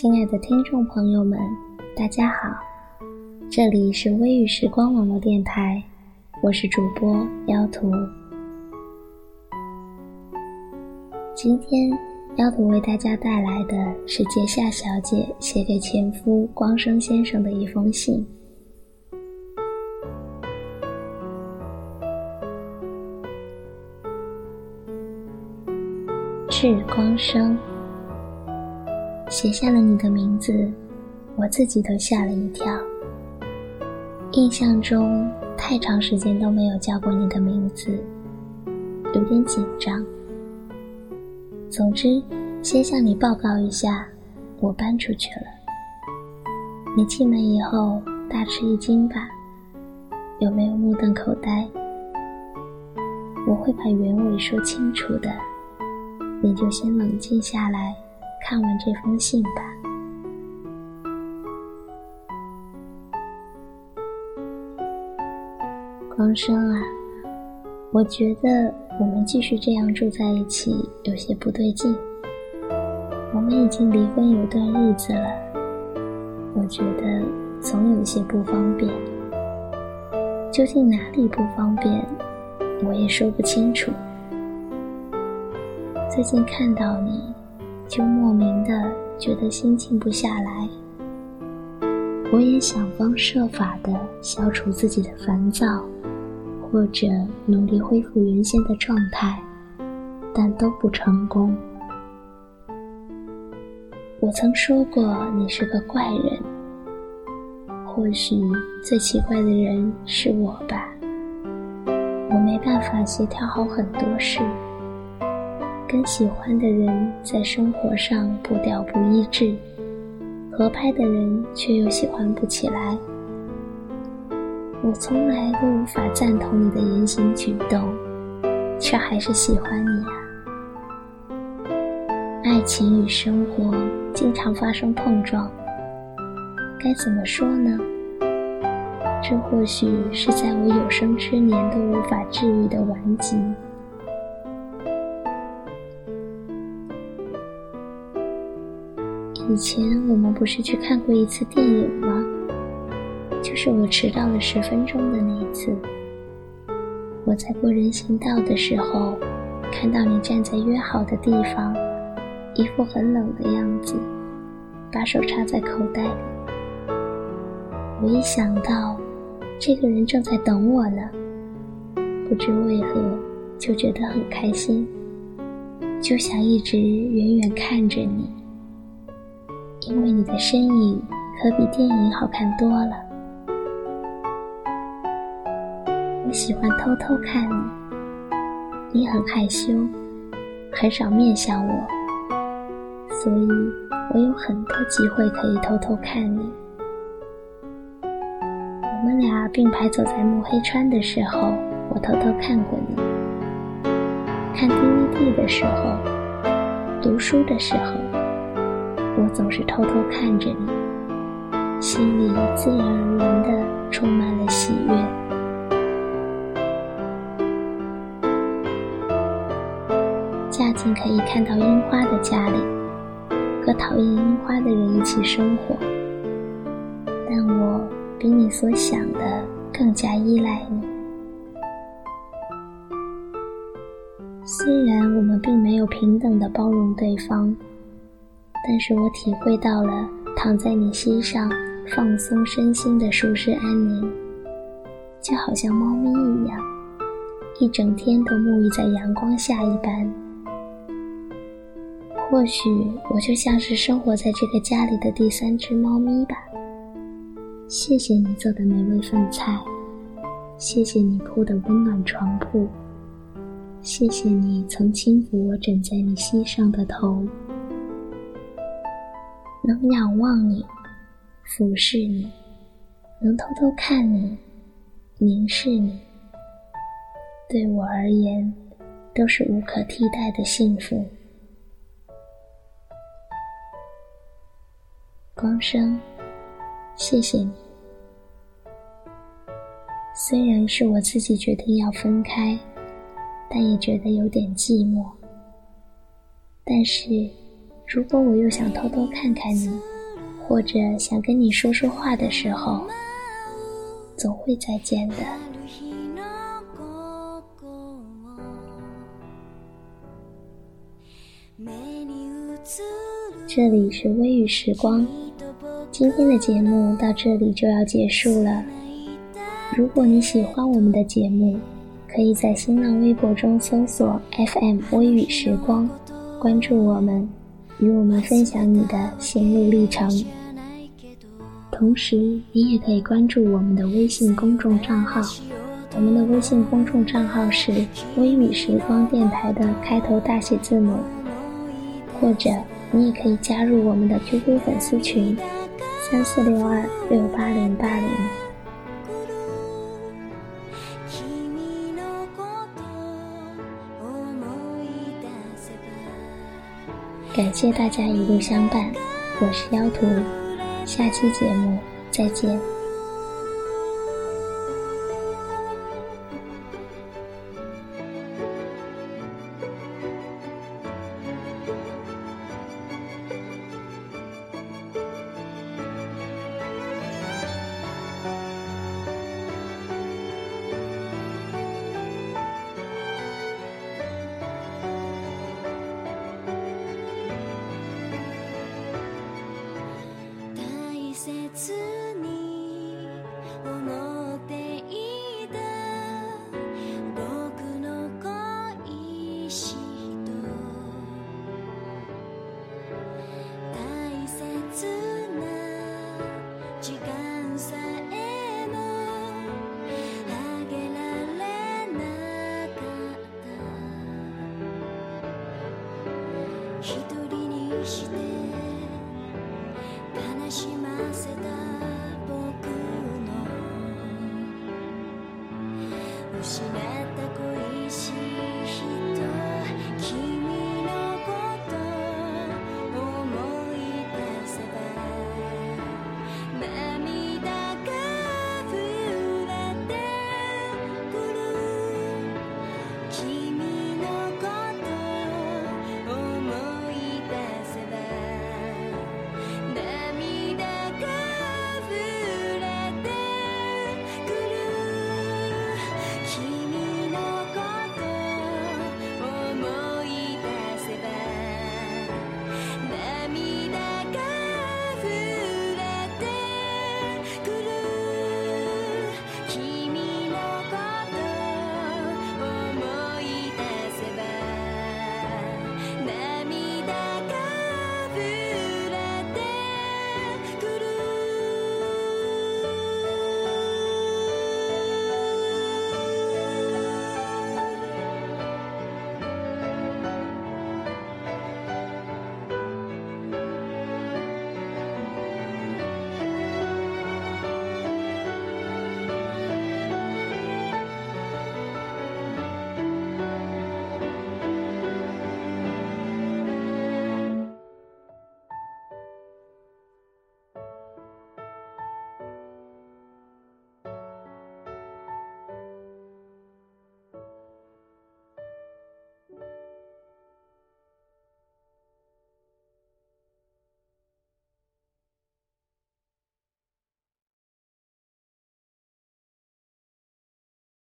亲爱的听众朋友们，大家好，这里是微雨时光网络电台，我是主播妖图。今天妖图为大家带来的是杰夏小姐写给前夫光生先生的一封信。致光生。写下了你的名字，我自己都吓了一跳。印象中太长时间都没有叫过你的名字，有点紧张。总之，先向你报告一下，我搬出去了。你进门以后大吃一惊吧？有没有目瞪口呆？我会把原委说清楚的，你就先冷静下来。看完这封信吧，光生啊，我觉得我们继续这样住在一起有些不对劲。我们已经离婚有段日子了，我觉得总有些不方便。究竟哪里不方便，我也说不清楚。最近看到你。就莫名的觉得心静不下来。我也想方设法的消除自己的烦躁，或者努力恢复原先的状态，但都不成功。我曾说过你是个怪人，或许最奇怪的人是我吧。我没办法协调好很多事。跟喜欢的人在生活上步调不一致，合拍的人却又喜欢不起来。我从来都无法赞同你的言行举动，却还是喜欢你啊！爱情与生活经常发生碰撞，该怎么说呢？这或许是在我有生之年都无法治愈的顽疾。以前我们不是去看过一次电影吗？就是我迟到了十分钟的那一次。我在过人行道的时候，看到你站在约好的地方，一副很冷的样子，把手插在口袋里。我一想到这个人正在等我呢，不知为何就觉得很开心，就想一直远远看着你。因为你的身影可比电影好看多了，我喜欢偷偷看你，你很害羞，很少面向我，所以我有很多机会可以偷偷看你。我们俩并排走在慕黑川的时候，我偷偷看过你；看 DVD 的时候，读书的时候。我总是偷偷看着你，心里自然而然的充满了喜悦。嫁进可以看到樱花的家里，和讨厌樱花的人一起生活，但我比你所想的更加依赖你。虽然我们并没有平等的包容对方。但是我体会到了躺在你膝上放松身心的舒适安宁，就好像猫咪一样，一整天都沐浴在阳光下一般。或许我就像是生活在这个家里的第三只猫咪吧。谢谢你做的美味饭菜，谢谢你铺的温暖床铺，谢谢你曾轻抚我枕在你膝上的头。能仰望你，俯视你，能偷偷看你，凝视你，对我而言，都是无可替代的幸福。光生，谢谢你。虽然是我自己决定要分开，但也觉得有点寂寞。但是。如果我又想偷偷看看你，或者想跟你说说话的时候，总会再见的。这里是微雨时光，今天的节目到这里就要结束了。如果你喜欢我们的节目，可以在新浪微博中搜索 FM 微雨时光，关注我们，与我们分享你的心路历程。同时，你也可以关注我们的微信公众账号，我们的微信公众账号是“微雨时光电台”的开头大写字母，或者你也可以加入我们的 QQ 粉丝群：三四六二六八零八零。感谢大家一路相伴，我是妖图，下期节目再见。passionate.